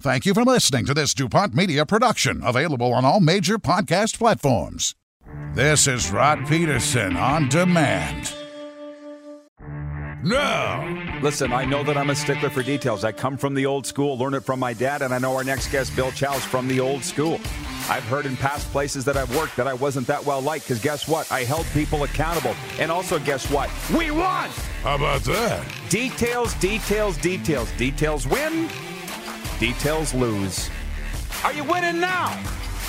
Thank you for listening to this DuPont Media production, available on all major podcast platforms. This is Rod Peterson on demand. Now, Listen, I know that I'm a stickler for details. I come from the old school, learn it from my dad, and I know our next guest, Bill Chow's from the old school. I've heard in past places that I've worked that I wasn't that well liked because guess what? I held people accountable. And also, guess what? We won! how about that? Details, details, details. Details win, details lose. Are you winning now?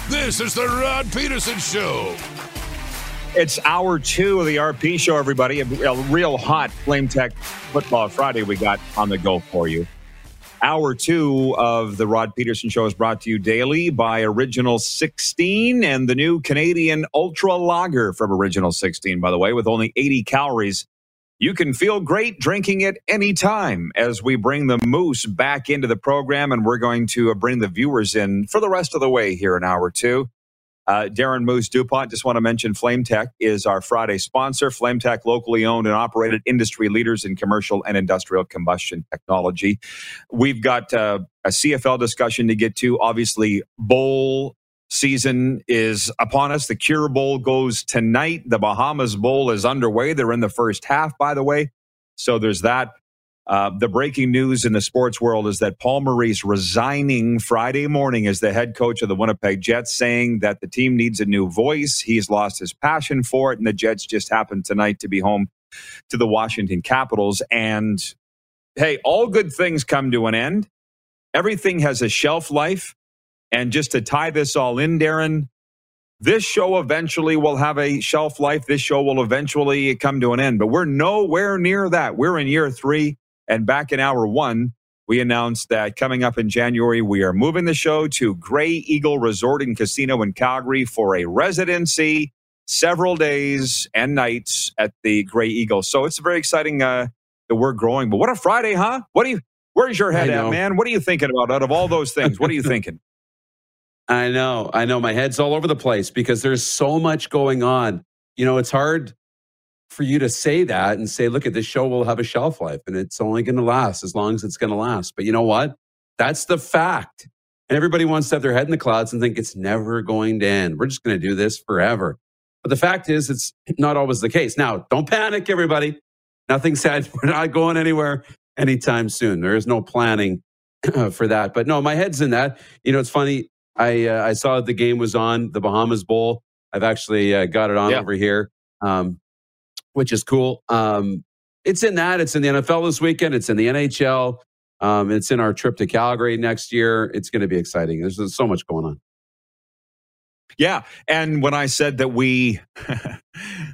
This is the Rod Peterson Show. It's hour two of the RP show, everybody. A, a real hot Flame Tech Football Friday we got on the go for you. Hour two of the Rod Peterson Show is brought to you daily by Original 16 and the new Canadian Ultra Lager from Original 16, by the way, with only 80 calories. You can feel great drinking it anytime as we bring the Moose back into the program, and we're going to uh, bring the viewers in for the rest of the way here in hour two. Uh, Darren Moose DuPont, just want to mention Flame Tech is our Friday sponsor. Flame Tech, locally owned and operated industry leaders in commercial and industrial combustion technology. We've got uh, a CFL discussion to get to. Obviously, bowl season is upon us. The Cure Bowl goes tonight. The Bahamas Bowl is underway. They're in the first half, by the way. So there's that. Uh, the breaking news in the sports world is that Paul Maurice resigning Friday morning as the head coach of the Winnipeg Jets, saying that the team needs a new voice. He's lost his passion for it, and the Jets just happened tonight to be home to the Washington Capitals. And hey, all good things come to an end. Everything has a shelf life. And just to tie this all in, Darren, this show eventually will have a shelf life. This show will eventually come to an end, but we're nowhere near that. We're in year three. And back in hour one, we announced that coming up in January, we are moving the show to Grey Eagle Resort and Casino in Calgary for a residency, several days and nights at the Grey Eagle. So it's very exciting uh, that we're growing. But what a Friday, huh? What do you? Where's your head at, man? What are you thinking about? Out of all those things, what are you thinking? I know. I know. My head's all over the place because there's so much going on. You know, it's hard for you to say that and say, look at this show will have a shelf life and it's only going to last as long as it's going to last. But you know what? That's the fact. And everybody wants to have their head in the clouds and think it's never going to end. We're just going to do this forever. But the fact is, it's not always the case. Now, don't panic, everybody. Nothing said. We're not going anywhere anytime soon. There is no planning for that. But no, my head's in that. You know, it's funny. I uh, I saw the game was on the Bahamas Bowl. I've actually uh, got it on Yeah. over here, um, which is cool. Um, it's in that. It's in the NFL this weekend. It's in the NHL. Um, it's in our trip to Calgary next year. It's going to be exciting. There's, there's so much going on. Yeah. And when I said that we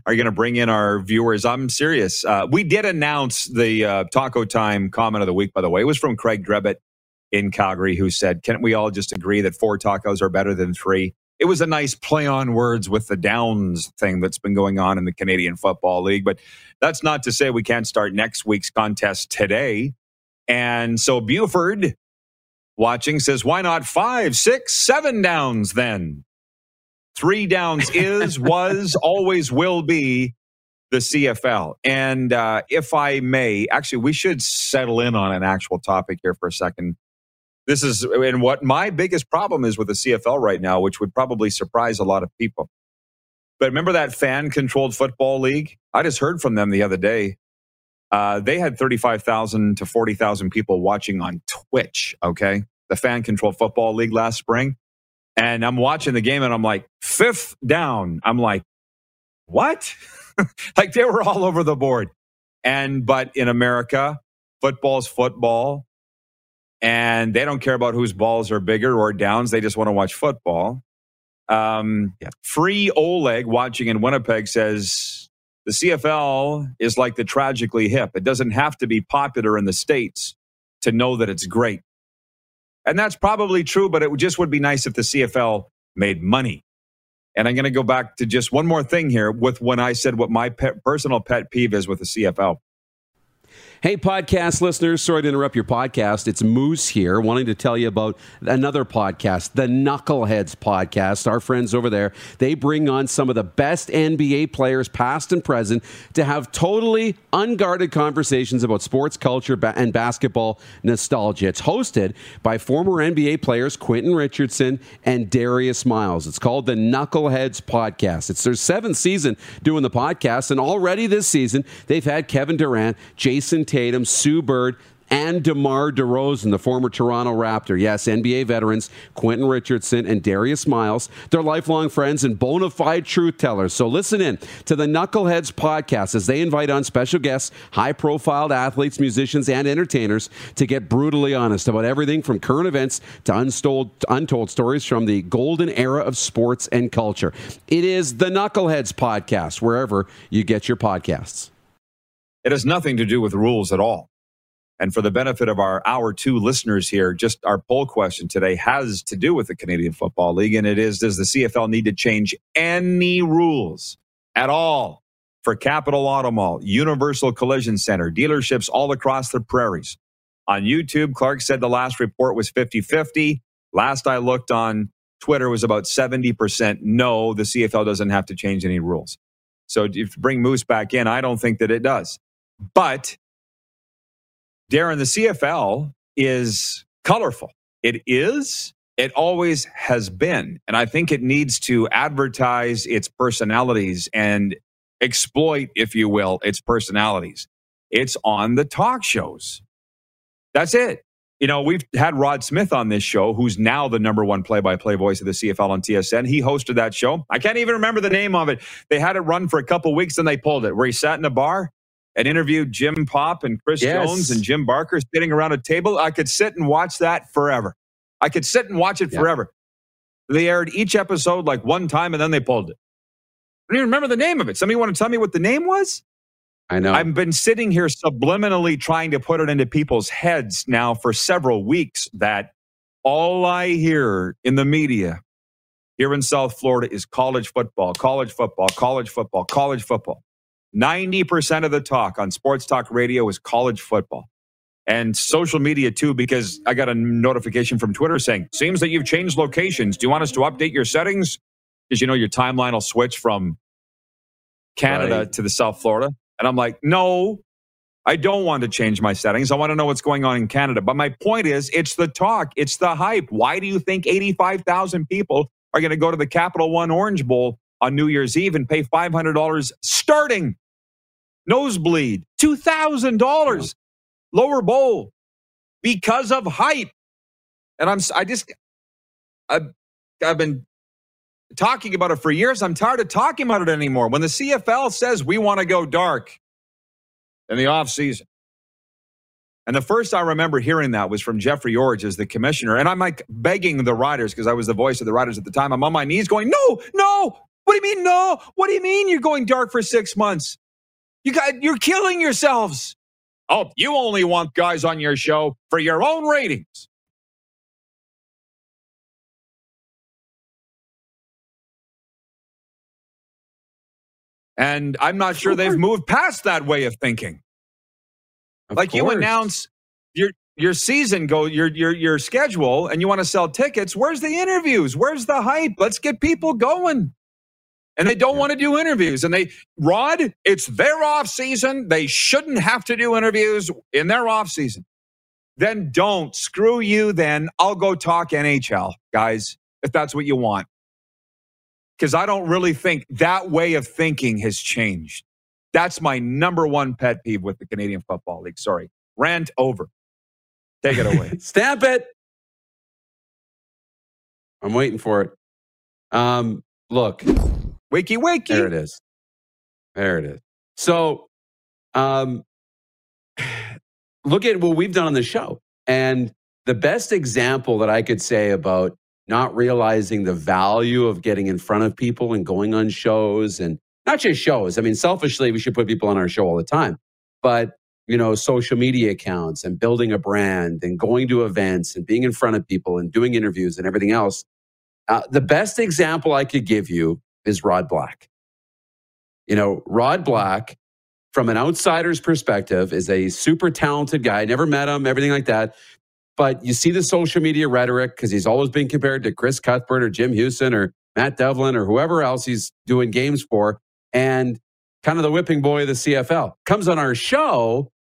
are going to bring in our viewers, I'm serious. Uh, we did announce the uh, Taco Time comment of the week, by the way. It was from Craig Drebbett in Calgary, who said, Can't we all just agree that four tacos are better than three? It was a nice play on words with the downs thing that's been going on in the Canadian Football League. But that's not to say we can't start next week's contest today. And so Buford watching says, Why not five, six, seven downs then? Three downs is, was, always will be the CFL. And uh, if I may, actually, we should settle in on an actual topic here for a second. This is, and what my biggest problem is with the CFL right now, which would probably surprise a lot of people. But remember that fan controlled football league? I just heard from them the other day. Uh, they had 35,000 to 40,000 people watching on Twitch, okay? The fan controlled football league last spring. And I'm watching the game and I'm like, fifth down. I'm like, what? like they were all over the board. And, but in America, football's football. And they don't care about whose balls are bigger or downs. They just want to watch football. Um, Free Oleg watching in Winnipeg says the CFL is like the tragically hip. It doesn't have to be popular in the States to know that it's great. And that's probably true, but it just would be nice if the CFL made money. And I'm going to go back to just one more thing here with when I said what my pet, personal pet peeve is with the CFL. Hey, podcast listeners, sorry to interrupt your podcast. It's Moose here, wanting to tell you about another podcast, the Knuckleheads podcast. Our friends over there, they bring on some of the best NBA players, past and present, to have totally unguarded conversations about sports culture and basketball nostalgia. It's hosted by former NBA players Quentin Richardson and Darius Miles. It's called the Knuckleheads podcast. It's their seventh season doing the podcast, and already this season, they've had Kevin Durant, Jayson Tatum, Sue Bird, and DeMar DeRozan, the former Toronto Raptor. Yes, NBA veterans Quentin Richardson and Darius Miles. They're lifelong friends and bona fide truth tellers. So listen in to the Knuckleheads podcast as they invite on special guests, high profile athletes, musicians, and entertainers to get brutally honest about everything from current events to untold stories from the golden era of sports and culture. It is the Knuckleheads podcast, wherever you get your podcasts. It has nothing to do with rules at all. And for the benefit of our hour two listeners here, just our poll question today has to do with the Canadian Football League. And it is Does the CFL need to change any rules at all for Capital Auto Mall, Universal Collision Center, dealerships all across the prairies? On YouTube, Clark said the last report was 50 50. Last I looked on Twitter was about 70% no, the CFL doesn't have to change any rules. So if you bring Moose back in, I don't think that it does. But Darren, the CFL is colorful. It is. It always has been. And I think it needs to advertise its personalities and exploit, if you will, its personalities. It's on the talk shows. That's it. You know, we've had Rod Smith on this show, who's now the number one play by play voice of the CFL on TSN. He hosted that show. I can't even remember the name of it. They had it run for a couple weeks and they pulled it, where he sat in a bar and interviewed Jim Popp and Chris yes. Jones and Jim Barker sitting around a table. I could sit and watch that forever. I could sit and watch it yeah. forever. They aired each episode like one time and then they pulled it. I don't even remember the name of it. Somebody want to tell me what the name was? I know. I've been sitting here subliminally trying to put it into people's heads now for several weeks that all I hear in the media here in South Florida is college football, college football, college football, college football. 90% of the talk on sports talk radio is college football and social media too, because I got a notification from Twitter saying, seems that you've changed locations. Do you want us to update your settings? Because you know your timeline will switch from Canada right. to the South Florida. And I'm like, no, I don't want to change my settings. I want to know what's going on in Canada. But my point is, it's the talk, it's the hype. Why do you think 85,000 people are going to go to the Capital One Orange Bowl on New Year's Eve and pay $500 starting nosebleed, $2,000 lower bowl because of hype. And I'm, I just, I've, I've been talking about it for years. I'm tired of talking about it anymore. When the CFL says we want to go dark in the off season, and the first I remember hearing that was from Jeffrey Orridge as the commissioner. And I'm like begging the riders because I was the voice of the riders at the time. I'm on my knees going, no, no. What do you mean, no? What do you mean you're going dark for six months? You got you're killing yourselves. Oh, you only want guys on your show for your own ratings. And I'm not sure they've moved past that way of thinking. Of like course. you announce your your season go your your your schedule and you want to sell tickets, where's the interviews? Where's the hype? Let's get people going and they don't want to do interviews. And they, Rod, it's their off season. They shouldn't have to do interviews in their off season. Then don't screw you. Then I'll go talk NHL, guys, if that's what you want. Because I don't really think that way of thinking has changed. That's my number one pet peeve with the Canadian Football League. Sorry. Rant over. Take it away. Stamp it. I'm waiting for it. Um, look, Wakey, wakey. There it is. There it is. So, um, look at what we've done on the show. And the best example that I could say about not realizing the value of getting in front of people and going on shows and not just shows. I mean, selfishly, we should put people on our show all the time. But you know, social media accounts and building a brand and going to events and being in front of people and doing interviews and everything else. Uh, the best example I could give you is Rod Black. You know, Rod Black, from an outsider's perspective, is a super talented guy. Never met him, everything like that. But you see the social media rhetoric because he's always been compared to Chris Cuthbert or Jim Houston or Matt Devlin or whoever else he's doing games for. And kind of the whipping boy of the CFL comes on our show,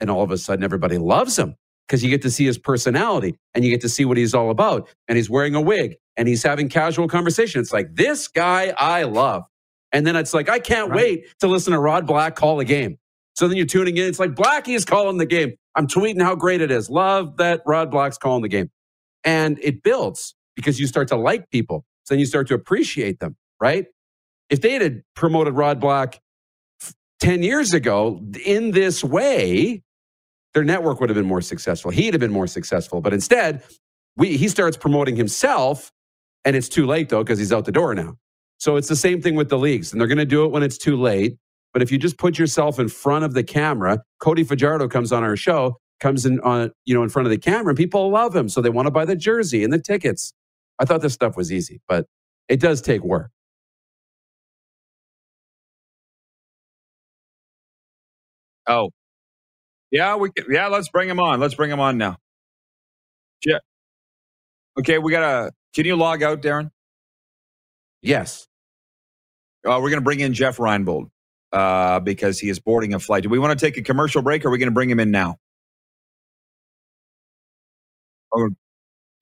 and all of a sudden everybody loves him because you get to see his personality and you get to see what he's all about. And he's wearing a wig and he's having casual conversation. It's like, this guy I love. And then it's like, I can't right. wait to listen to Rod Black call a game. So then you're tuning in. It's like Blackie is calling the game. I'm tweeting how great it is. Love that Rod Black's calling the game. And it builds because you start to like people. So then you start to appreciate them, right? If they had promoted Rod Black 10 years ago in this way, their network would have been more successful. He'd have been more successful. But instead, we, he starts promoting himself, and it's too late, though, because he's out the door now. So it's the same thing with the leagues, and they're going to do it when it's too late. But if you just put yourself in front of the camera, Cody Fajardo comes on our show, comes in on you know in front of the camera, and people love him, so they want to buy the jersey and the tickets. I thought this stuff was easy, but it does take work. Oh, yeah, we can, yeah. Let's bring him on. Let's bring him on now. Yeah. Okay, we gotta. Can you log out, Darren? Yes. Uh, we're going to bring in Jeff Reinebold uh, because he is boarding a flight. Do we want to take a commercial break or are we going to bring him in now? Oh,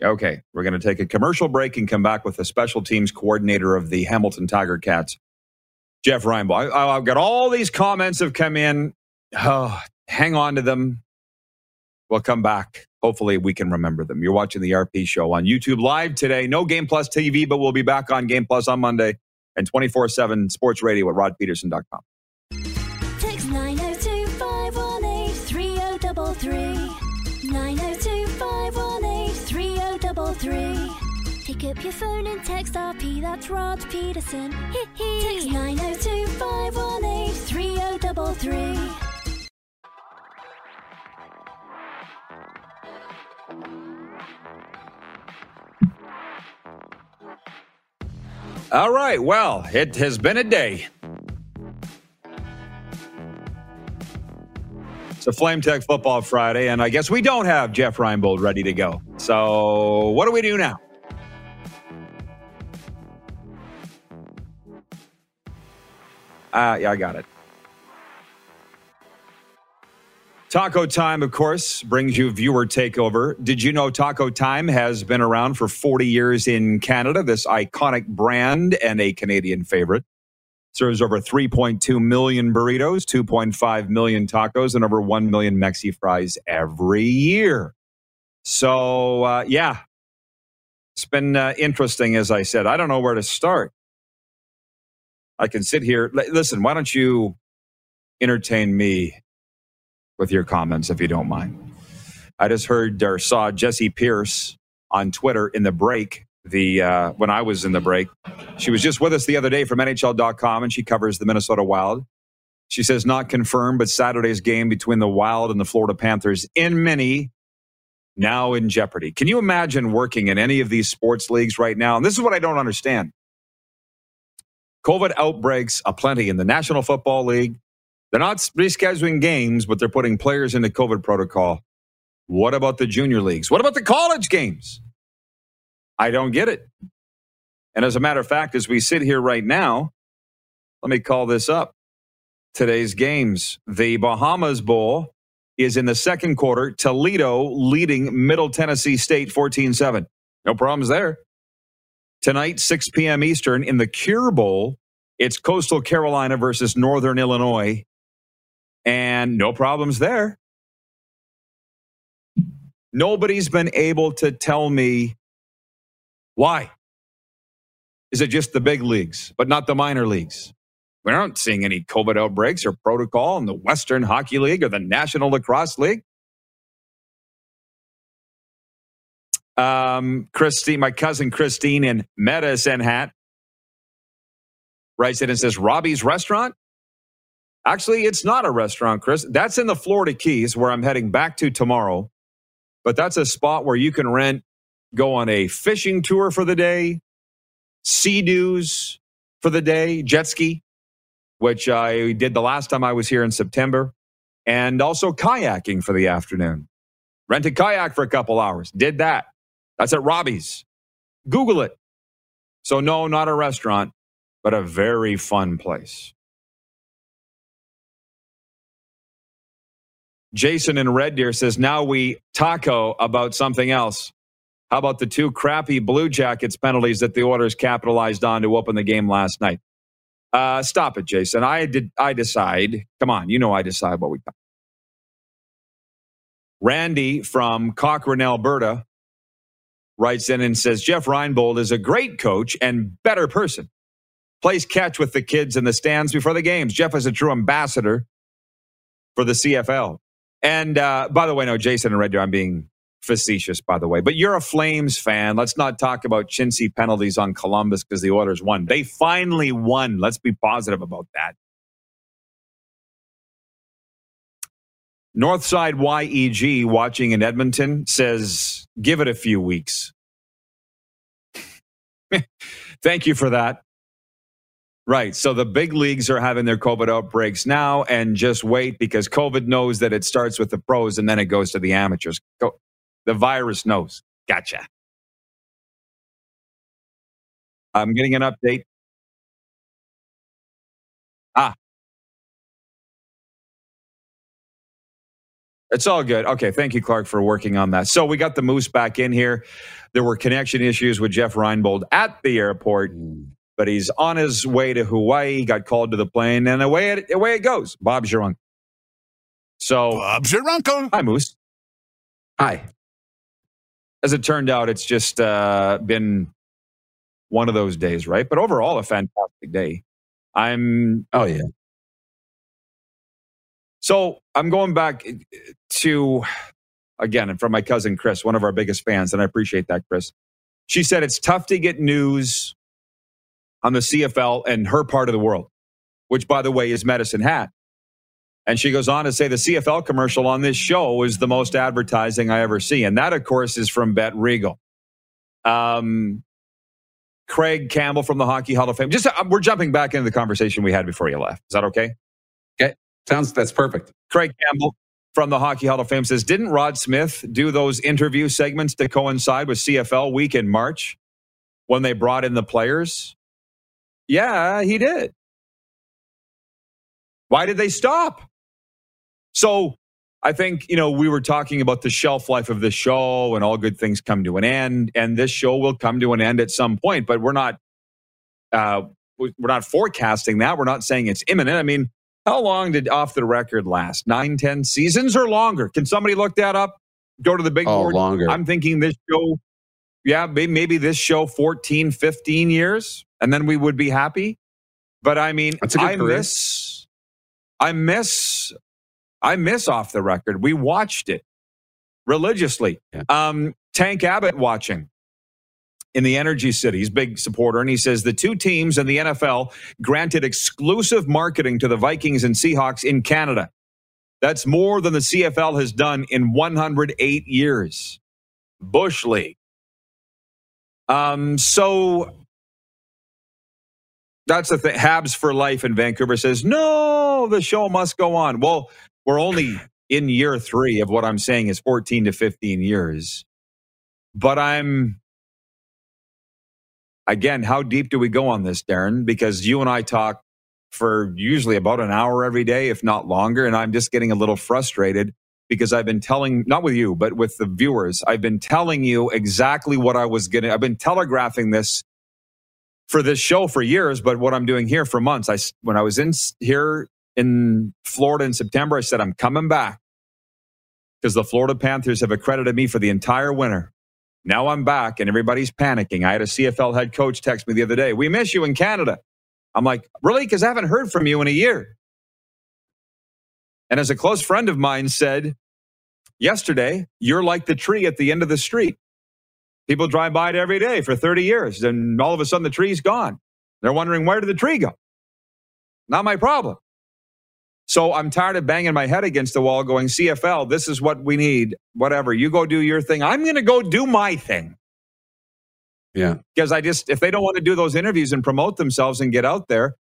okay. We're going to take a commercial break and come back with the special teams coordinator of the Hamilton Tiger Cats, Jeff Reinebold. I, have got all these comments have come in. Oh, hang on to them. We'll come back. Hopefully, we can remember them. You're watching the RP show on YouTube live today. No Game Plus TV, but we'll be back on Game Plus on Monday and 24 7 sports radio at rodpeterson.com. Text 902 518 3033. 902 518 3033. Pick up your phone and text RP, that's Rod Peterson. Text 902 518 3033. All right. Well, it has been a day. It's a Flame Tech Football Friday, and I guess we don't have Jeff Reinebold ready to go. So, what do we do now? Uh, yeah, I got it. Taco Time, of course, brings you viewer takeover. Did you know Taco Time has been around for 40 years in Canada? This iconic brand and a Canadian favorite. Serves over 3.2 million burritos, 2.5 million tacos, and over 1 million Mexi fries every year. So, uh, yeah, it's been uh, interesting, as I said. I don't know where to start. I can sit here. Listen, why don't you entertain me with your comments, if you don't mind. I just heard or saw Jessi Pierce on Twitter in the break. The uh, when I was in the break, she was just with us the other day from NHL.com, and she covers the Minnesota Wild. She says not confirmed, but Saturday's game between the Wild and the Florida Panthers in mini now in jeopardy. Can you imagine working in any of these sports leagues right now? And this is what I don't understand. COVID outbreaks aplenty in the National Football League, they're not rescheduling games, but they're putting players into COVID protocol. What about the junior leagues? What about the college games? I don't get it. And as a matter of fact, as we sit here right now, let me call this up. Today's games. The Bahamas Bowl is in the second quarter. Toledo leading Middle Tennessee State 14 7. No problems there. Tonight, 6 p.m. Eastern, in the Cure Bowl, it's Coastal Carolina versus Northern Illinois and no problems there. Nobody's been able to tell me why. Is it just the big leagues, but not the minor leagues? We aren't seeing any COVID outbreaks or protocol in the Western Hockey League or the National Lacrosse League. Um, Christine, my cousin Christine in Medicine Hat writes it and says Robbie's Restaurant Actually, it's not a restaurant, Chris. That's in the Florida Keys where I'm heading back to tomorrow. But that's a spot where you can rent, go on a fishing tour for the day, sea doos for the day, jet ski, which I did the last time I was here in September, and also kayaking for the afternoon. Rent a kayak for a couple hours. Did that. That's at Robbie's. Google it. So, no, not a restaurant, but a very fun place. Jason in Red Deer says, now we taco about something else. How about the two crappy Blue Jackets penalties that the Oilers capitalized on to open the game last night? Uh, stop it, Jason. I did. I decide. Come on, you know I decide what we. Got. Randy from Cochrane, Alberta, writes in and says Jeff Reinebold is a great coach and better person. Plays catch with the kids in the stands before the games. Jeff is a true ambassador for the CFL. And uh, by the way, no, Jason and Red Deer, I'm being facetious, by the way. But you're a Flames fan. Let's not talk about chintzy penalties on Columbus because the Oilers won. They finally won. Let's be positive about that. Northside YEG watching in Edmonton says, give it a few weeks. Thank you for that. Right. So the big leagues are having their COVID outbreaks now, and just wait because COVID knows that it starts with the pros and then it goes to the amateurs. The virus knows. Gotcha. I'm getting an update. Ah. It's all good. Okay. Thank you, Clark, for working on that. So we got the Moose back in here. There were connection issues with Jeff Reinebold at the airport, but he's on his way to Hawaii, He got called to the plane, and away it, away it goes. Bob's your uncle. So, Bob's your uncle. Hi, Moose. Hi. As it turned out, it's just uh, been one of those days, right? But overall, a fantastic day. I'm. Oh, yeah. So I'm going back to, again, from my cousin Chris, one of our biggest fans, and I appreciate that, Chris. She said it's tough to get news on the CFL and her part of the world, which, by the way, is Medicine Hat. And she goes on to say the CFL commercial on this show is the most advertising I ever see. And that, of course, is from Bet Regal. Um, Craig Campbell from the Hockey Hall of Fame. Just uh, we're jumping back into the conversation we had before you left. Is that okay? Okay. Sounds that's perfect. Craig Campbell from the Hockey Hall of Fame says, Didn't Rod Smith do those interview segments to coincide with CFL week in March when they brought in the players? Yeah, he did. Why did they stop? So I think, you know, we were talking about the shelf life of the show and all good things come to an end. And this show will come to an end at some point, but we're not uh we're not forecasting that. We're not saying it's imminent. I mean, how long did off the record last? Nine, ten seasons or longer? Can somebody look that up? Go to the big Oh, board. longer. I'm thinking this show, yeah, maybe this show 14, 15 years, and then we would be happy. But I mean, That's a good I career. miss, I miss, I miss off the record. We watched it religiously. Yeah. Um, Tank Abbott watching in the Energy City. He's a big supporter, and he says the two teams in the NFL granted exclusive marketing to the Vikings and Seahawks in Canada. That's more than the CFL has done in 108 years. Bush League. Um, so that's the thing. Habs for life in Vancouver says, no, the show must go on. Well, we're only in year three of what I'm saying is 14 to 15 years. But I'm, again, how deep do we go on this, Darren? Because you and I talk for usually about an hour every day, if not longer. And I'm just getting a little frustrated because I've been telling, not with you, but with the viewers, I've been telling you exactly what I was getting. I've been telegraphing this for this show for years, but what I'm doing here for months. I when I was in here in Florida in September, I said, I'm coming back because the Florida Panthers have accredited me for the entire winter. Now I'm back and everybody's panicking. I had a CFL head coach text me the other day. We miss you in Canada. I'm like, really? Because I haven't heard from you in a year. And as a close friend of mine said yesterday, you're like the tree at the end of the street. People drive by it every day for 30 years, and all of a sudden the tree's gone. They're wondering, where did the tree go? Not my problem. So I'm tired of banging my head against the wall going, CFL, this is what we need. Whatever. You go do your thing. I'm going to go do my thing. Yeah. Because I just, if they don't want to do those interviews and promote themselves and get out there,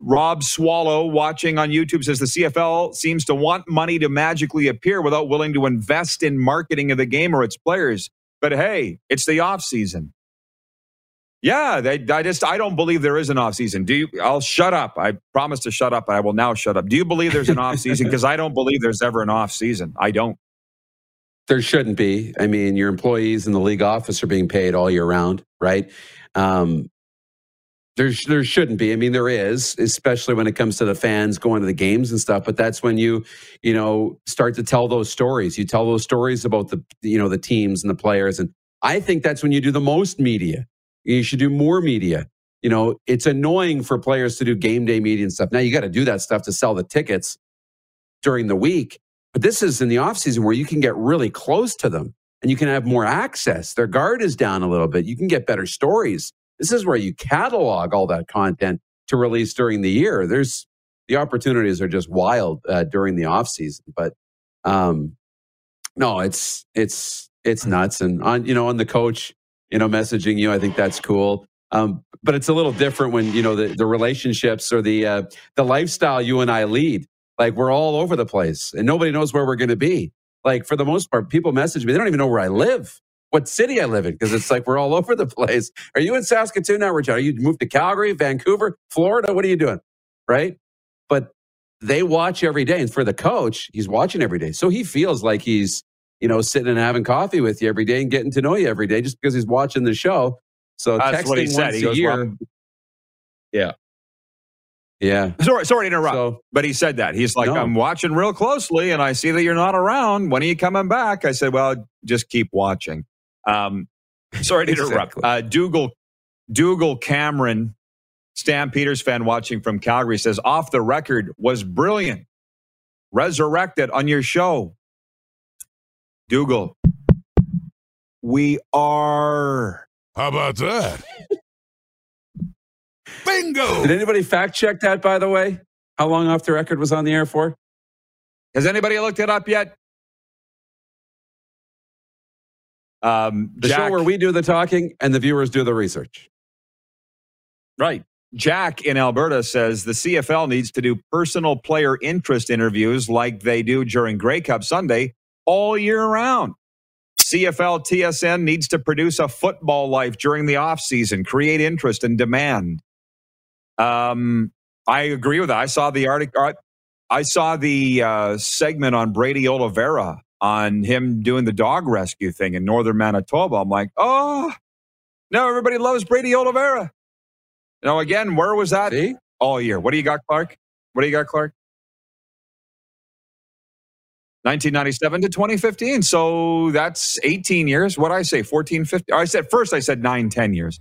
Rob Swallow watching on YouTube says the CFL seems to want money to magically appear without willing to invest in marketing of the game or its players. But hey, it's the off season. Yeah, they, I just I don't believe there is an off season. Do you? I'll shut up. I promise to shut up. I will now shut up. Do you believe there's an off season? Because I don't believe there's ever an off season. I don't. There shouldn't be. I mean, your employees in the league office are being paid all year round, right? Um, there, there shouldn't be. I mean, there is, especially when it comes to the fans going to the games and stuff. But that's when you, you know, start to tell those stories. You tell those stories about the, you know, the teams and the players. And I think that's when you do the most media. You should do more media. You know, it's annoying for players to do game day media and stuff. Now you got to do that stuff to sell the tickets during the week. But this is in the off season where you can get really close to them and you can have more access. Their guard is down a little bit. You can get better stories. This is where you catalog all that content to release during the year. There's the opportunities are just wild uh, during the off season. But um, no, it's it's it's nuts. And on you know on the coach you know, messaging you. I think that's cool. Um, but it's a little different when you know the, the relationships or the uh, the lifestyle you and I lead. Like we're all over the place, and nobody knows where we're going to be. Like for the most part, people message me; they don't even know where I live, what city I live in, because it's like we're all over the place. Are you in Saskatoon now, Richard? Are you moved to Calgary, Vancouver, Florida? What are you doing? Right? But they watch every day, and for the coach, he's watching every day, so he feels like he's you know, sitting and having coffee with you every day and getting to know you every day just because he's watching the show. So That's texting what he once said. He a goes, year. well, yeah. Yeah. Sorry, sorry to interrupt. So but he said that. He's like, No. I'm watching real closely and I see that you're not around. When are you coming back? I said, Well, just keep watching. Um, sorry to interrupt. Uh, Dougal, Dougal Cameron, Stampeders fan watching from Calgary says, off the record was brilliant. Resurrected on your show. Dougal, we are. How about that? Bingo! did anybody fact check that, by the way? How long off the record was on the air for? Has anybody looked it up yet? Um, The Jack- show where we do the talking and the viewers do the research. Right. Jack in Alberta says the CFL needs to do personal player interest interviews like they do during Grey Cup Sunday all year round. CFL TSN needs to produce a football life during the offseason, create interest and demand. Um, I agree with that. I saw the article. I saw the uh, segment on Brady Oliveira on him doing the dog rescue thing in northern Manitoba. I'm like, oh, now everybody loves Brady Oliveira. Now, again, where was that See? all year? What do you got, Clark? What do you got, Clark? 1997 to 2015. So that's 18 years. What I say, 14, 15? I said first, I said 9, 10 years.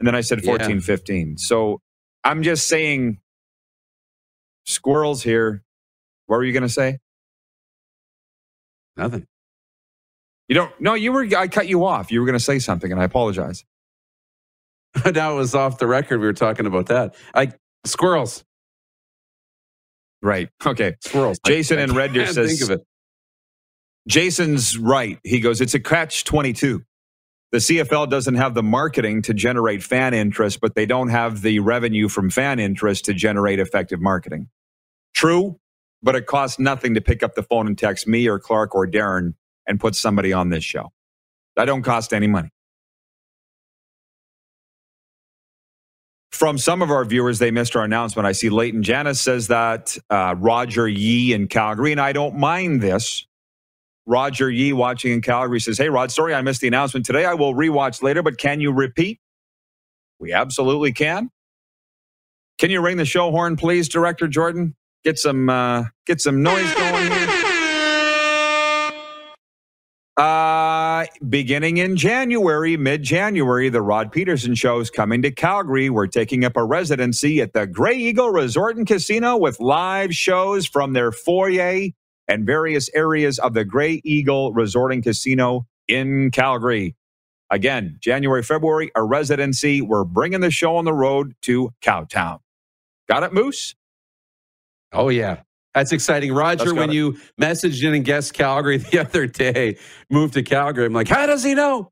And then I said 14, Yeah. 15. So I'm just saying squirrels here. What were you going to say? Nothing. You don't, no, you were, I cut you off. You were going to say something, and I apologize. now it was off the record. We were talking about that. I squirrels. Right. Okay. Squirrels. Jason I, in Red Deer says- think of it. Jason's right. He goes, it's a catch 22. The CFL doesn't have the marketing to generate fan interest, but they don't have the revenue from fan interest to generate effective marketing. True, but it costs nothing to pick up the phone and text me or Clark or Darren and put somebody on this show. That don't cost any money. From some of our viewers, they missed our announcement. I see Leighton Janice says that uh, Roger Yee in Calgary, and I don't mind this. Roger Yee watching in Calgary says, Hey, Rod, sorry I missed the announcement today. I will rewatch later, but can you repeat? We absolutely can. Can you ring the show horn, please, Director Jordan? Get some uh, get some noise going here. Uh, beginning in January, mid January, the Rod Peterson Show is coming to Calgary. We're taking up a residency at the Grey Eagle Resort and Casino with live shows from their foyer and various areas of the Grey Eagle Resort and Casino in Calgary. Again, January, February, a residency. We're bringing the show on the road to Cowtown. Got it, Moose? Oh yeah. That's exciting. Roger, when you messaged in and guessed Calgary the other day, moved to Calgary, I'm like, how does he know?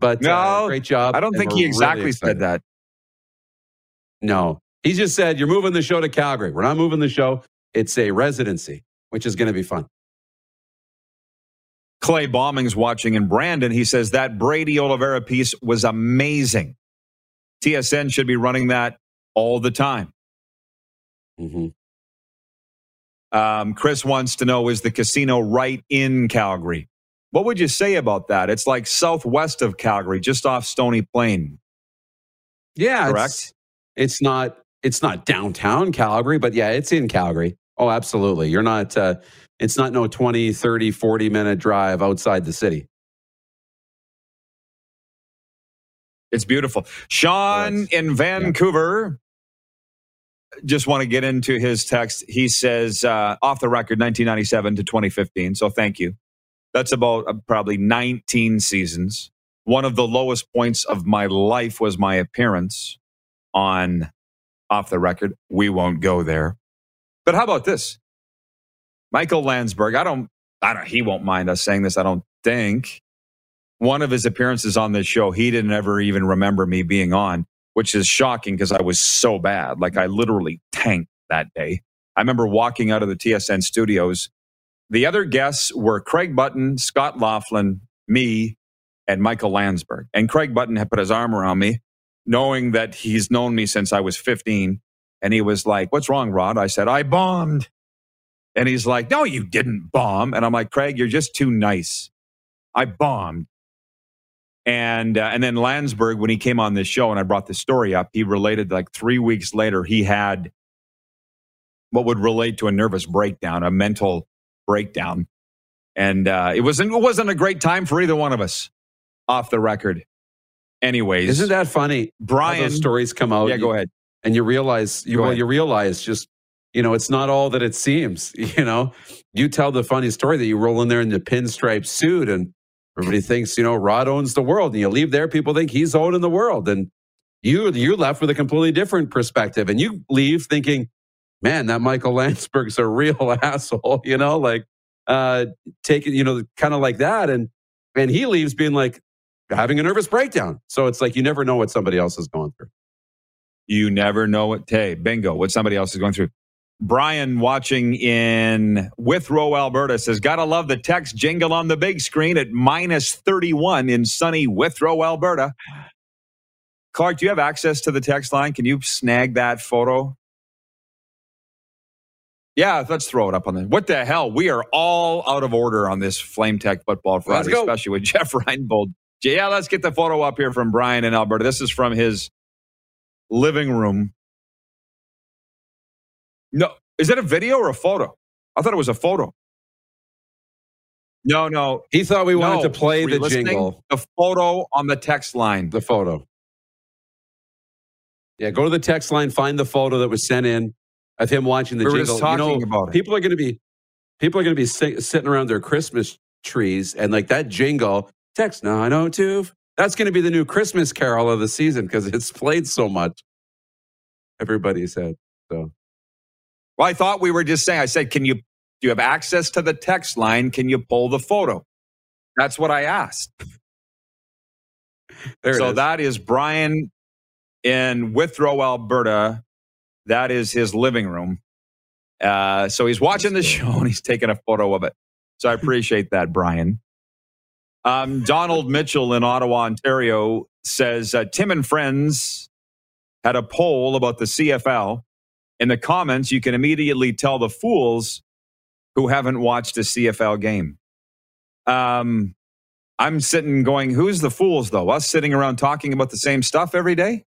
But No, uh, great job. I don't and think he exactly excited. said that. No. He just said, you're moving the show to Calgary. We're not moving the show. It's a residency, which is going to be fun. Clay Bombing's watching in Brandon. He says that Brady Oliveira piece was amazing. TSN should be running that all the time. Hmm Um, Chris wants to know is the casino right in Calgary? What would you say about that? It's like southwest of Calgary, just off Stony Plain. Yeah. Correct. It's, it's not, it's not downtown Calgary, but yeah, it's in Calgary. Oh, absolutely. You're not, uh, it's not no 20, 30, 40 minute drive outside the city. It's beautiful. Sean Yes. in Vancouver. Just want to get into his text. He says, uh, off the record, 1997 to 2015. So thank you. That's about uh, probably 19 seasons. One of the lowest points of my life was my appearance on Off the Record. We won't go there. But how about this? Michael Landsberg. I don't, I don't, he won't mind us saying this, I don't think one of his appearances on this show, he didn't ever even remember me being on, which is shocking because I was so bad. Like I literally tanked that day. I remember walking out of the TSN studios. The other guests were Craig Button, Scott Laughlin, me, and Michael Landsberg. And Craig Button had put his arm around me, knowing that he's known me since I was 15. And he was like, What's wrong, Rod? I said, I bombed. And he's like, No, you didn't bomb. And I'm like, Craig, you're just too nice. I bombed. And uh, and then Landsberg, when he came on this show, and I brought the story up, he related like three weeks later he had what would relate to a nervous breakdown, a mental breakdown, and uh, it wasn't it wasn't a great time for either one of us. Off the record, anyways. Isn't that funny? Brian? those stories come out. yeah, go ahead. and you realize you Go well ahead. you realize just you know it's not all that it seems you know you tell the funny story that you roll in there in the pinstripe suit and everybody thinks you know rod owns the world and you leave there people think he's owning the world and you you're left with a completely different perspective and you leave thinking man that michael landsberg's a real asshole you know like uh taking you know kind of like that and and he leaves being like having a nervous breakdown so it's like you never know what somebody else is going through You never know what. Hey, bingo! What somebody else is going through. Brian watching in Withrow, Alberta says, "Gotta love the text jingle on the big screen at minus thirty-one in sunny Withrow, Alberta." Clark, do you have access to the text line? Can you snag that photo? Yeah, let's throw it up on the. What the hell? We are all out of order on this Flame Tech Football Friday, especially with Jeff Reinebold. Yeah, let's get the photo up here from Brian in Alberta. This is from his living room. No, is it a video or a photo? I thought it was a photo. No, no. he thought we wanted no. to play Were the jingle The photo on the text line. the photo. Yeah, go to the text line, find the photo that was sent in of him watching the We were jingle. just talking you know, about it. people are going to be people are going to be si- sitting around their Christmas trees and like that jingle text nine oh two. That's going to be the new Christmas carol of the season because it's played so much. Everybody said so. Well, I thought we were just saying. I said, "Can you do you have access to the text line? Can you pull the photo?" That's what I asked. There so is. that is Brian in Withrow, Alberta. That is his living room. Uh, so he's watching the show and he's taking a photo of it. So I appreciate that, Brian. Um, Donald Mitchell in Ottawa, Ontario says uh, Tim and friends had a poll about the CFL. In the comments, you can immediately tell the fools who haven't watched a CFL game. Um, I'm sitting going, who's the fools though? Us sitting around talking about the same stuff every day?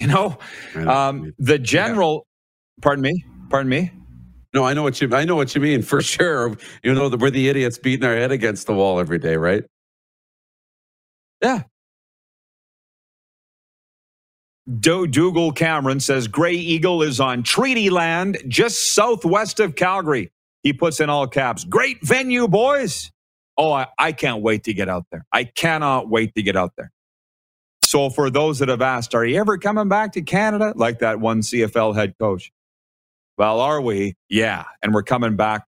You know, um, the general, pardon me, pardon me. no, I know what you I know what you mean for sure. You know, we're the idiots beating our head against the wall every day, right? Yeah. Do- Dougal Cameron says Grey Eagle is on treaty land just southwest of Calgary. He puts in all caps. Great venue, boys. Oh, I, I can't wait to get out there. I cannot wait to get out there. So for those that have asked, are you ever coming back to Canada? Like that one CFL head coach. Well, are we? Yeah. And we're coming back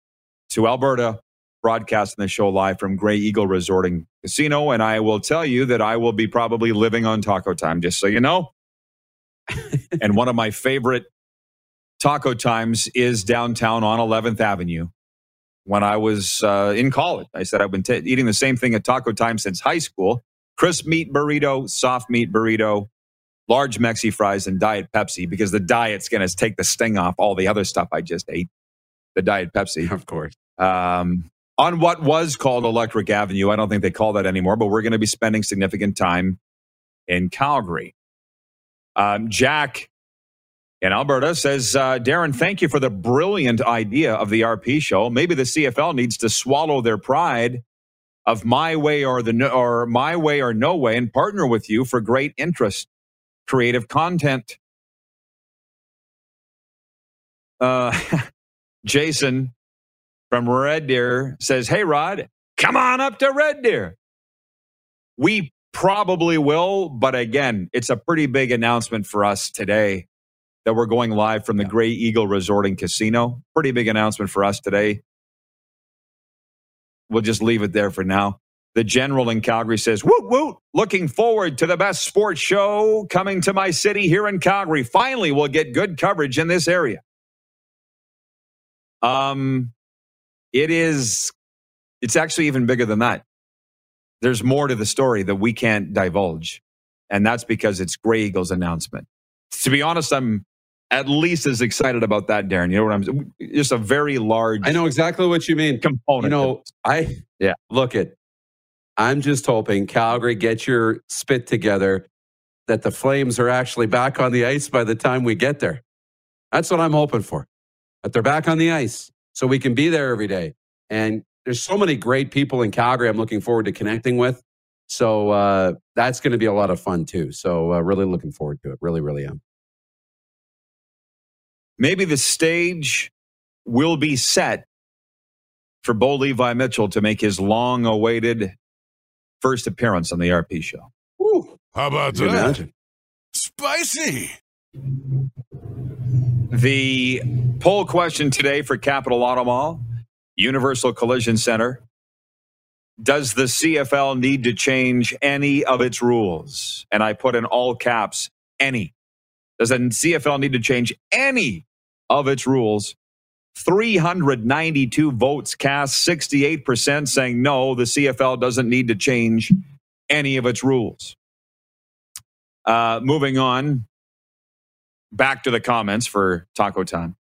to Alberta, broadcasting the show live from Grey Eagle Resorting Casino. And I will tell you that I will be probably living on taco time, just so you know. and one of my favorite taco times is downtown on 11th Avenue. When I was uh, in college, I said I've been t- eating the same thing at taco time since high school crisp meat burrito, soft meat burrito, large Mexi fries, and Diet Pepsi because the diet's going to take the sting off all the other stuff I just ate. The Diet Pepsi. Of course. Um, on what was called Electric Avenue. I don't think they call that anymore, but we're going to be spending significant time in Calgary. Um, Jack in Alberta says, uh, Darren, thank you for the brilliant idea of the RP show. Maybe the CFL needs to swallow their pride of my way or the no, or my way or no way and partner with you for great interest, creative content. Uh, Jason from Red Deer says, Hey, Rod, come on up to Red Deer. We probably will, but again, it's a pretty big announcement for us today that we're going live from the Grey Eagle Resort and Casino. Pretty big announcement for us today. We'll just leave it there for now. The general in Calgary says, Woot, woot, looking forward to the best sports show coming to my city here in Calgary. Finally, we'll get good coverage in this area. Um, it is, it's actually even bigger than that. There's more to the story that we can't divulge. And that's because it's Grey Eagle's announcement. To be honest, I'm at least as excited about that, Darren. You know what I'm just a very large. I know exactly what you mean. Component. You know, I yeah. Look at. I'm just hoping Calgary get your spit together. That the Flames are actually back on the ice by the time we get there. That's what I'm hoping for. That they're back on the ice so we can be there every day. And there's so many great people in Calgary. I'm looking forward to connecting with. So uh, that's going to be a lot of fun too. So uh, really looking forward to it. Really, really am maybe the stage will be set for Bo Levi Mitchell to make his long awaited first appearance on the RP show. Ooh, how about that? Imagine. Spicy. The poll question today for Capital Auto Mall, Universal Collision Center. Does the CFL need to change any of its rules? And I put in all caps, any. Does the CFL need to change any of its rules. 392 votes cast, 68% saying no, the CFL doesn't need to change any of its rules. Uh, moving on, back to the comments for Taco Time.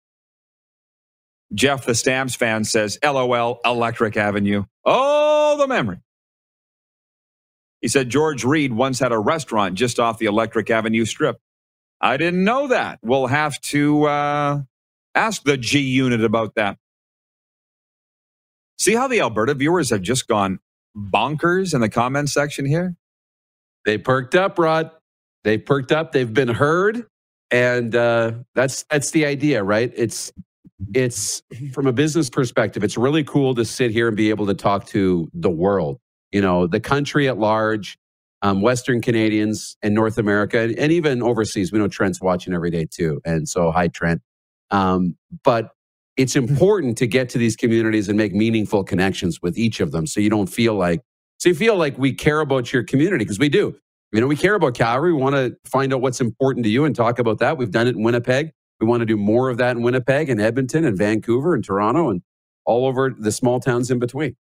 Jeff, the Stamps fan, says, LOL, Electric Avenue. Oh, the memory. He said George Reed once had a restaurant just off the Electric Avenue strip. I didn't know that. We'll have to uh, Ask the G unit about that. See how the Alberta viewers have just gone bonkers in the comment section here? They perked up, Rod. They perked up. They've been heard, and uh, that's that's the idea, right? It's it's from a business perspective. It's really cool to sit here and be able to talk to the world. You know, the country at large, um, Western Canadians, and North America, and even overseas. We know Trent's watching every day too, and so hi, Trent. Um, but it's important to get to these communities and make meaningful connections with each of them so you don't feel like so you feel like we care about your community because we do you know we care about calgary we want to find out what's important to you and talk about that we've done it in winnipeg we want to do more of that in winnipeg and edmonton and vancouver and toronto and all over the small towns in between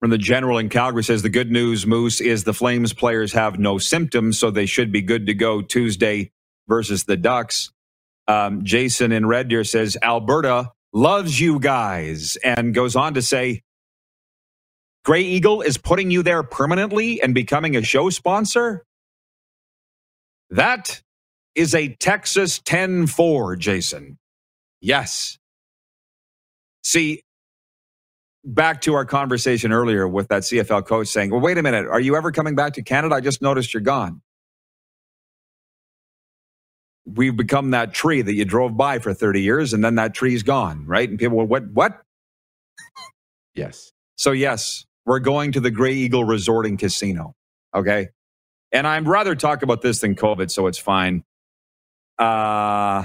From the general in Calgary says the good news, Moose, is the Flames players have no symptoms, so they should be good to go Tuesday versus the Ducks. Um, Jason in Red Deer says Alberta loves you guys and goes on to say Grey Eagle is putting you there permanently and becoming a show sponsor. That is a Texas 10 4, Jason. Yes. See, back to our conversation earlier with that CFL coach saying, Well, wait a minute, are you ever coming back to Canada? I just noticed you're gone we've become that tree that you drove by for 30 years and then that tree's gone, right? And people, what, what? Yes. So, yes, We're going to the Grey Eagle Resort and Casino. Okay. And I'd rather talk about this than COVID, so it's fine. Uh,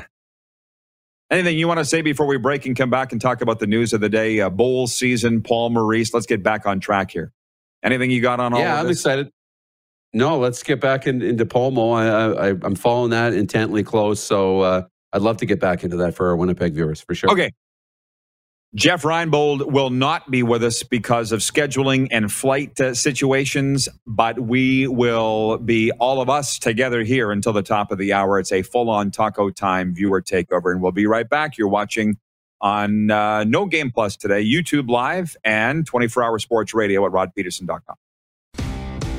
anything you want to say before we break and come back and talk about the news of the day? Uh, bowl season, Paul Maurice. Let's get back on track here. Anything you got on all yeah, I'm this? excited. No, let's get back in, into Palmo. I, I, I'm following that intently close. So uh, I'd love to get back into that for our Winnipeg viewers for sure. Okay. Jeff Reinebold will not be with us because of scheduling and flight uh, situations, but we will be all of us together here until the top of the hour. It's a full on taco time viewer takeover, and we'll be right back. You're watching on uh, No Game Plus today, YouTube Live, and 24 hour sports radio at rodpeterson.com.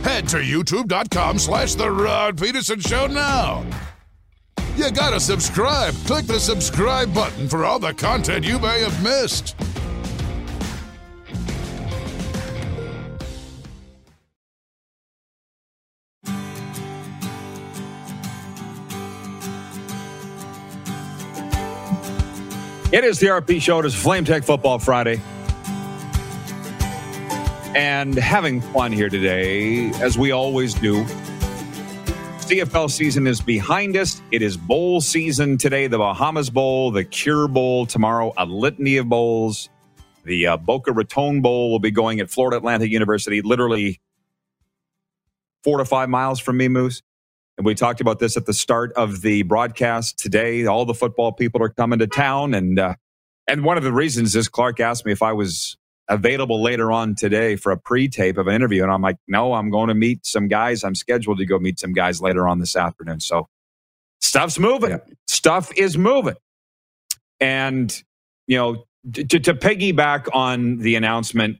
Head to youtube.com slash The Rod Peterson Show now. You gotta subscribe. Click the subscribe button for all the content you may have missed. It is the RP Show. It is Flame Tech Football Friday. And having fun here today, as we always do. CFL season is behind us. It is bowl season today. The Bahamas Bowl, the Cure Bowl tomorrow, a litany of bowls. The uh, Boca Raton Bowl will be going at Florida Atlantic University, literally four to five miles from me, Moose. And we talked about this at the start of the broadcast today. All the football people are coming to town, and uh, and one of the reasons is Clark asked me if I was available later on today for a pre-tape of an interview, and I'm like, no, I'm going to meet some guys. I'm scheduled to go meet some guys later on this afternoon. So stuff's moving. Yeah. Stuff is moving, and you know, to, to piggyback on the announcement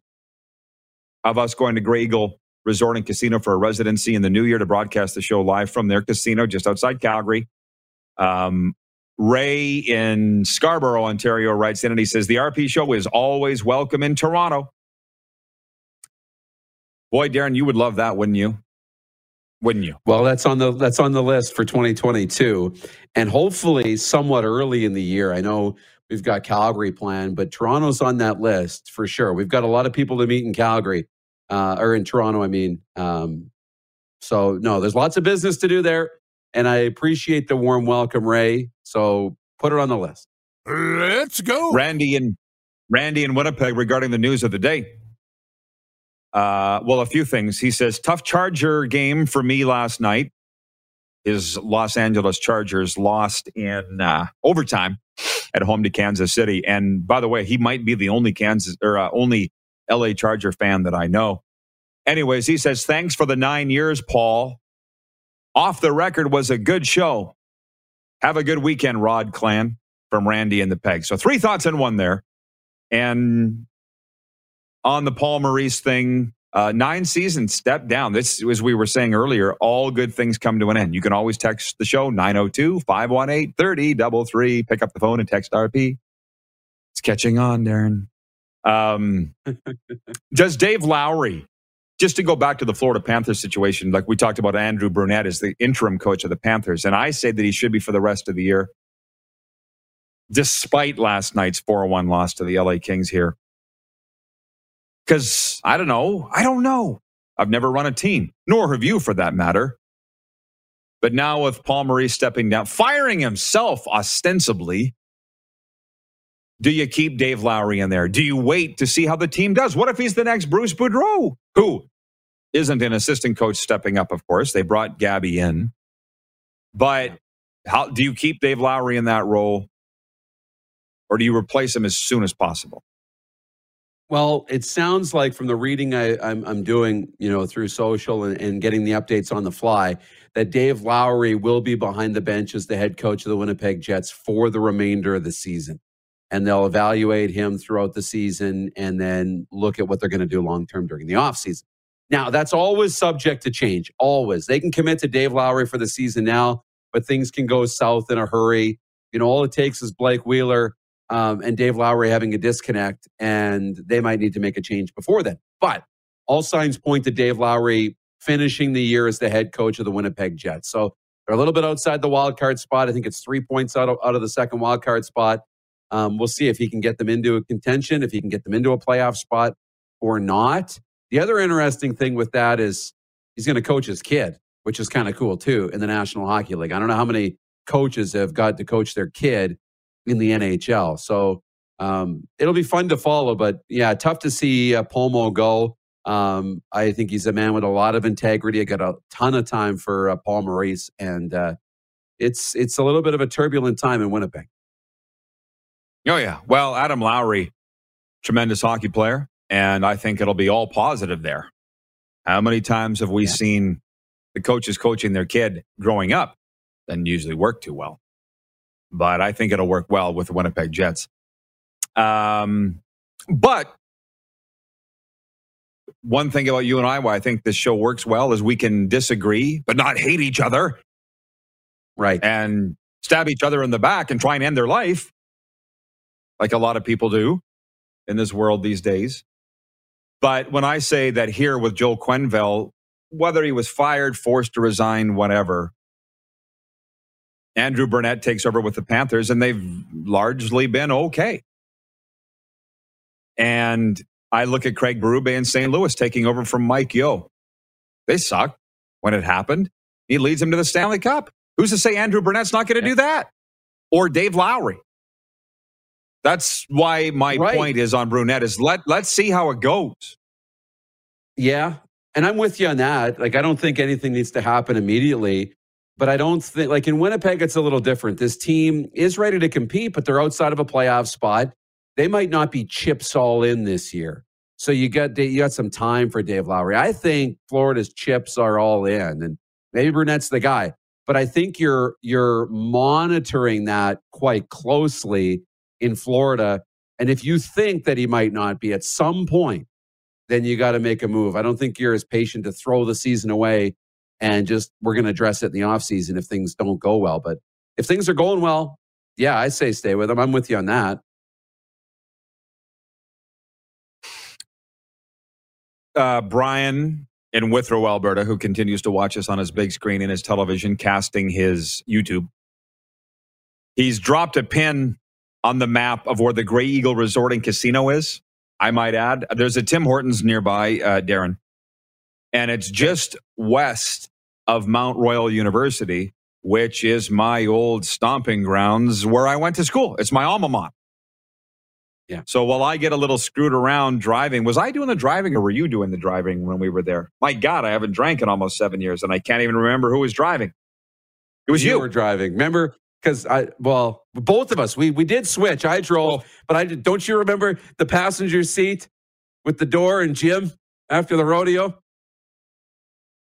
of us going to Grey Eagle Resort and Casino for a residency in the new year to broadcast the show live from their casino just outside Calgary. Um, Ray in Scarborough, Ontario writes in and he says, The RP show is always welcome in Toronto. Boy, Darren, you would love that, wouldn't you? Wouldn't you? Well, that's on the that's on the list for 2022, and hopefully somewhat early in the year. I know we've got Calgary planned, but Toronto's on that list for sure. We've got a lot of people to meet in Calgary uh, or in Toronto. I mean, um, so no, there's lots of business to do there, and I appreciate the warm welcome, Ray. So put it on the list. Let's go. Randy in Randy in Winnipeg regarding the news of the day. Uh, well, a few things. He says tough Charger game for me last night. His Los Angeles Chargers lost in uh, overtime at home to Kansas City. And by the way, he might be the only Kansas or uh, only LA Charger fan that I know. Anyways, he says thanks for the nine years, Paul. Off the record was a good show. Have a good weekend, Rod Clan from Randy and the Peg. So three thoughts in one there. And on the Paul Maurice thing, uh, nine seasons, step down. This, as we were saying earlier, all good things come to an end. You can always text the show 902 518 3033. Pick up the phone and text RP. It's catching on, Darren. Um, does Dave Lowry, just to go back to the Florida Panthers situation, like we talked about Andrew Brunette as the interim coach of the Panthers, and I say that he should be for the rest of the year, despite last night's 4 1 loss to the LA Kings here. Because I don't know. I don't know. I've never run a team, nor have you for that matter. But now with Paul Maurice stepping down, firing himself ostensibly, do you keep Dave Lowry in there? Do you wait to see how the team does? What if he's the next Bruce Boudreau, who isn't an assistant coach stepping up, of course? They brought Gabby in. But how do you keep Dave Lowry in that role? Or do you replace him as soon as possible? Well, it sounds like from the reading I, I'm, I'm doing, you know, through social and, and getting the updates on the fly, that Dave Lowry will be behind the bench as the head coach of the Winnipeg Jets for the remainder of the season. And they'll evaluate him throughout the season and then look at what they're going to do long term during the offseason. Now, that's always subject to change. Always. They can commit to Dave Lowry for the season now, but things can go south in a hurry. You know, all it takes is Blake Wheeler um, and Dave Lowry having a disconnect, and they might need to make a change before then. But all signs point to Dave Lowry finishing the year as the head coach of the Winnipeg Jets. So they're a little bit outside the wild card spot. I think it's three points out of, out of the second wild card spot. Um, we'll see if he can get them into a contention, if he can get them into a playoff spot or not. The other interesting thing with that is he's going to coach his kid, which is kind of cool too in the National Hockey League. I don't know how many coaches have got to coach their kid in the NHL. So um, it'll be fun to follow. But yeah, tough to see uh, Pomo go. Um, I think he's a man with a lot of integrity. I got a ton of time for uh, Paul Maurice, and uh, it's it's a little bit of a turbulent time in Winnipeg. Oh yeah. Well, Adam Lowry, tremendous hockey player, and I think it'll be all positive there. How many times have we Yeah. seen the coaches coaching their kid growing up? Doesn't usually work too well, but I think it'll work well with the Winnipeg Jets. Um, but one thing about you and I, why I think this show works well, is we can disagree but not hate each other Right. and stab each other in the back and try and end their life, like a lot of people do in this world these days. But when I say that here with Joel Quenneville, whether he was fired, forced to resign, whatever, Andrew Brunette takes over with the Panthers and they've largely been okay. And I look at Craig Berube in St. Louis taking over from Mike Yeo. They sucked when it happened. He leads them to the Stanley Cup. Who's to say Andrew Brunette's not going to do that? Or Dave Lowry? That's why my Right. point is on Brunette is let let's see how it goes. Yeah. And I'm with you on that. Like, I don't think anything needs to happen immediately. But I don't think, like in Winnipeg, it's a little different. This team is ready to compete, but they're outside of a playoff spot. They might not be chips all in this year. So you got you got some time for Dave Lowry. I think Florida's chips are all in, and maybe Brunette's the guy. But I think you're you're monitoring that quite closely in Florida. And if you think that he might not be at some point, then you got to make a move. I don't think you're as patient to throw the season away and just we're going to address it in the offseason if things don't go well. But if things are going well, yeah, I say stay with him. I'm with you on that. uh, Brian in Withrow, Alberta, who continues to watch us on his big screen in his television, casting his YouTube. He's dropped a pin on the map of where the Grey Eagle Resort and Casino is. I might add, there's a Tim Hortons nearby, uh, Darren, and it's just west of Mount Royal University, which is my old stomping grounds where I went to school. It's my alma mater. Yeah. So while I get a little screwed around driving, was I doing the driving or were you doing the driving when we were there? My God, I haven't drank in almost seven years and I can't even remember who was driving. It was you. You were driving. Remember? Because I, well, both of us, we we did switch. I drove, but I did- don't you remember the passenger seat with the door and Jim after the rodeo?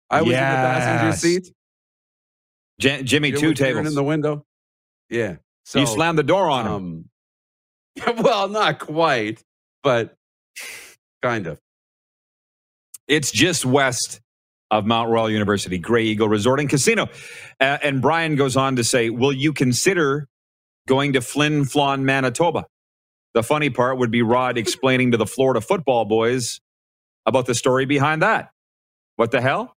I was in the passenger seat. J- Jimmy Jim Two Tables. in the window. Yeah. So you slammed the door on him. um, well, not quite, but kind of. It's just west of Mount Royal University, Grey Eagle Resort and Casino. Uh, and Brian goes on to say, Will you consider going to Flin Flon, Manitoba? The funny part would be Rod explaining to the Florida football boys about the story behind that. What the hell?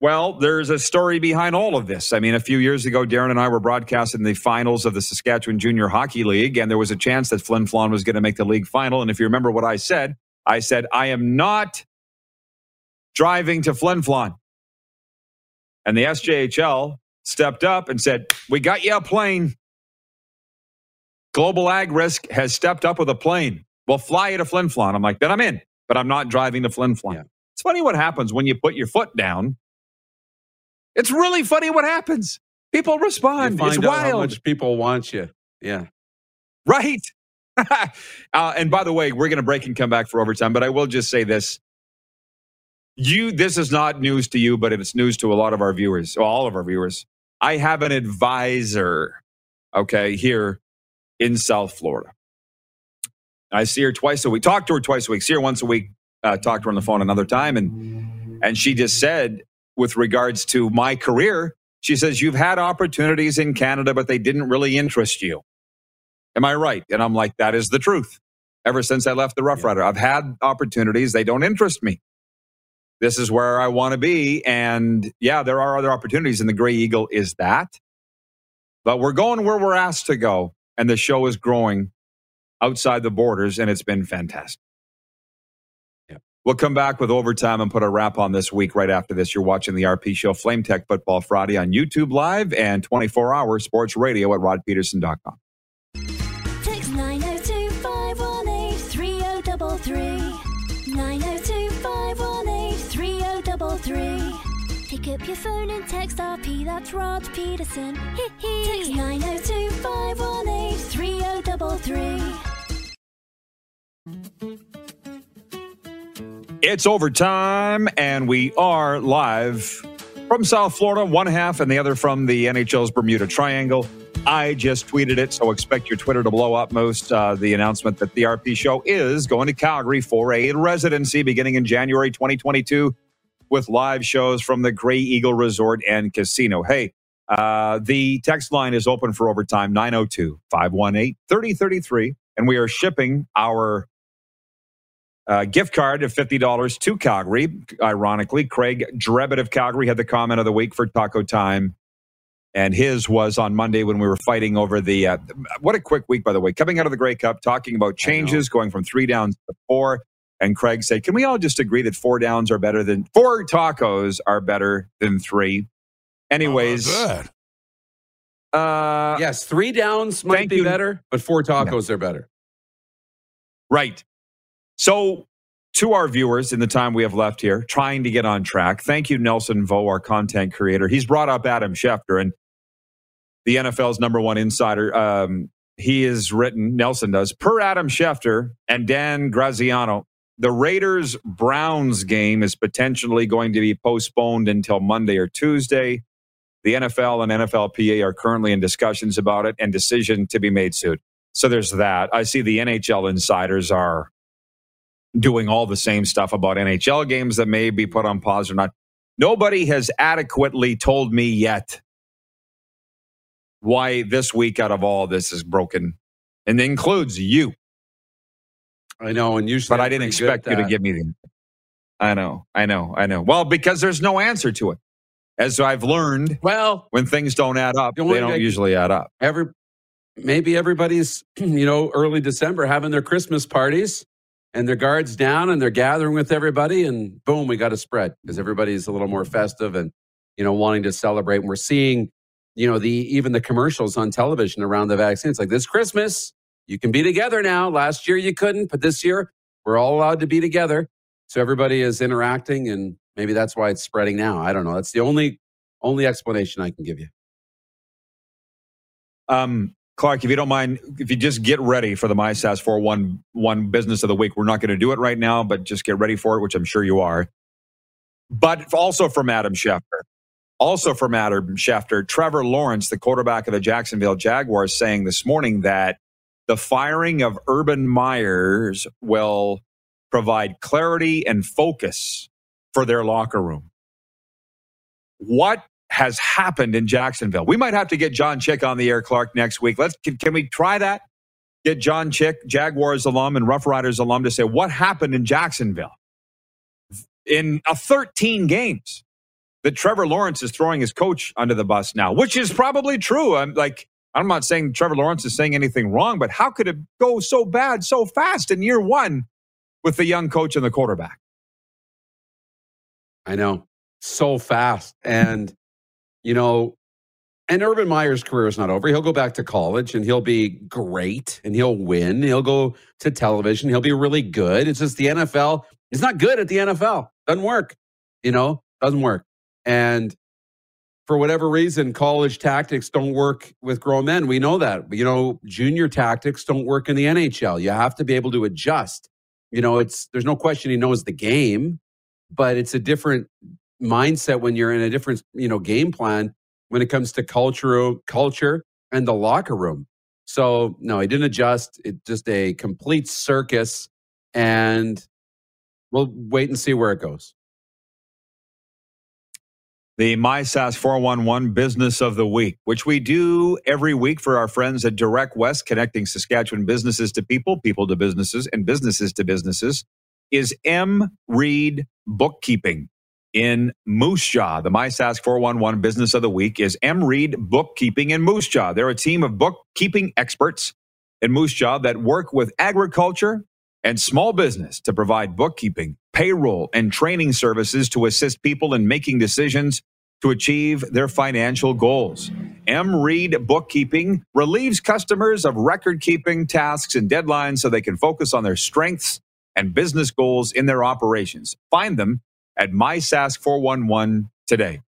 Well, there's a story behind all of this. I mean, a few years ago, Darren and I were broadcasting the finals of the Saskatchewan Junior Hockey League, and there was a chance that Flin Flon was going to make the league final. And if you remember what I said, I said, I am not driving to Flin Flon. And the SJHL stepped up and said, We got you a plane. Global Ag Risk has stepped up with a plane. We'll fly you to Flin Flon. I'm like, Then I'm in, but I'm not driving to Flin Flon. Yeah. It's funny what happens when you put your foot down. It's really funny what happens. People respond. It's out how wild. much people want you. Yeah. Right. uh, and by the way, we're going to break and come back for overtime, but I will just say this. You, this is not news to you, but it's news to a lot of our viewers, well, all of our viewers. I have an advisor, okay, here in South Florida. I see her twice a week, talk to her twice a week, see her once a week, uh, talk to her on the phone another time. And, and she just said, with regards to my career, she says, You've had opportunities in Canada, but they didn't really interest you. Am I right? And I'm like, that is the truth. Ever since I left the Rough Rider, I've had opportunities. They don't interest me. This is where I want to be. And yeah, there are other opportunities, and the Grey Eagle is that. But we're going where we're asked to go. And the show is growing outside the borders, and it's been fantastic. Yeah. We'll come back with overtime and put a wrap on this week right after this. You're watching the RP Show Flame Tech Football Friday on YouTube Live and 24 hour sports radio at rodpeterson.com. Text 902 518 3033. Your phone and text RP, that's Rod Peterson. Hee hee. Text 902 518 3033. It's overtime, and we are live from South Florida, one half and the other from the NHL's Bermuda Triangle. I just tweeted it, so expect your Twitter to blow up most. Uh, the announcement that the RP show is going to Calgary for a residency beginning in January 2022 with live shows from the Grey Eagle Resort and Casino. Hey, uh, the text line is open for overtime 902 518 3033, and we are shipping our uh, gift card of $50 to Calgary. Ironically, Craig Drebit of Calgary had the comment of the week for Taco Time. And his was on Monday when we were fighting over the. Uh, what a quick week, by the way. Coming out of the Grey Cup, talking about changes, going from three downs to four. And Craig said, Can we all just agree that four downs are better than four tacos are better than three? Anyways, How about uh, yes, three downs might be you. better, but four tacos are better. Right. So, to our viewers in the time we have left here, trying to get on track, thank you, Nelson Vo, our content creator. He's brought up Adam Schefter and the NFL's number one insider. Um, he has written, Nelson does, per Adam Schefter and Dan Graziano, the Raiders Browns game is potentially going to be postponed until Monday or Tuesday. The NFL and NFLPA are currently in discussions about it and decision to be made soon. So there's that. I see the NHL insiders are doing all the same stuff about NHL games that may be put on pause or not. Nobody has adequately told me yet why this week out of all this is broken, and includes you. I know, and usually, But I didn't expect you to give me the. I know, I know, I know. Well, because there's no answer to it. As I've learned. Well, when things don't add up, they don't usually add up. every maybe everybody's you know early December having their Christmas parties and their guards down and they're gathering with everybody and boom, we got a spread because everybody's a little more festive and you know wanting to celebrate. And we're seeing you know the even the commercials on television around the vaccine. It's like this Christmas you can be together now. Last year you couldn't, but this year we're all allowed to be together. So everybody is interacting and maybe that's why it's spreading now. I don't know. That's the only only explanation I can give you. Um, Clark, if you don't mind, if you just get ready for the MySask 411 business of the week, we're not going to do it right now, but just get ready for it, which I'm sure you are. But also from Adam Schefter. Also from Adam Schefter, Trevor Lawrence, the quarterback of the Jacksonville Jaguars, saying this morning that the firing of Urban Myers will provide clarity and focus for their locker room. What has happened in Jacksonville? We might have to get John Chick on the air, Clark, next week. Let's can, can we try that? Get John Chick, Jaguars alum and Rough Riders alum, to say what happened in Jacksonville in a 13 games that Trevor Lawrence is throwing his coach under the bus now, which is probably true. I'm like, I'm not saying Trevor Lawrence is saying anything wrong, but how could it go so bad so fast in year one with the young coach and the quarterback? I know. So fast. And, you know, and Urban Meyer's career is not over. He'll go back to college and he'll be great and he'll win. He'll go to television. He'll be really good. It's just the NFL. He's not good at the NFL. Doesn't work. You know, doesn't work. And for whatever reason, college tactics don't work with grown men. We know that. You know, junior tactics don't work in the NHL. You have to be able to adjust. You know, it's there's no question he knows the game, but it's a different mindset when you're in a different, you know, game plan when it comes to culture, culture and the locker room. So no, he didn't adjust. It's just a complete circus, and we'll wait and see where it goes. The MySask 411 Business of the Week, which we do every week for our friends at Direct West, connecting Saskatchewan businesses to people, people to businesses, and businesses to businesses, is M. Reed Bookkeeping in Moose Jaw. The MySask 411 Business of the Week is M. Reed Bookkeeping in Moose Jaw. They're a team of bookkeeping experts in Moose Jaw that work with agriculture and small business to provide bookkeeping, payroll, and training services to assist people in making decisions to achieve their financial goals. M. Reed Bookkeeping relieves customers of record keeping tasks and deadlines so they can focus on their strengths and business goals in their operations. Find them at MySask411 today.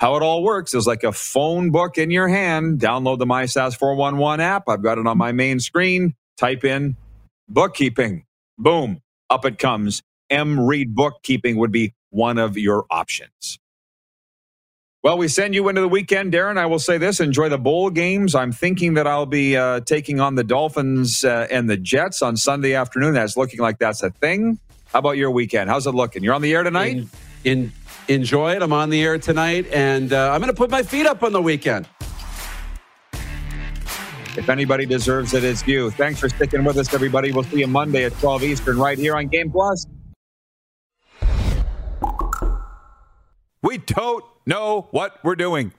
How it all works is like a phone book in your hand. Download the MySask411 app. I've got it on my main screen. Type in bookkeeping. Boom, up it comes. M. Reed Bookkeeping would be one of your options. Well, we send you into the weekend, Darren. I will say this enjoy the bowl games. I'm thinking that I'll be uh, taking on the Dolphins uh, and the Jets on Sunday afternoon. That's looking like that's a thing. How about your weekend? How's it looking? You're on the air tonight? In, in, enjoy it. I'm on the air tonight, and uh, I'm going to put my feet up on the weekend. If anybody deserves it, it's you. Thanks for sticking with us, everybody. We'll see you Monday at 12 Eastern right here on Game Plus. We don't know what we're doing.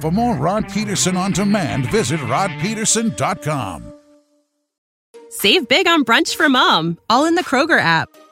For more Rod Peterson on demand, visit rodpeterson.com. Save big on brunch for mom, all in the Kroger app.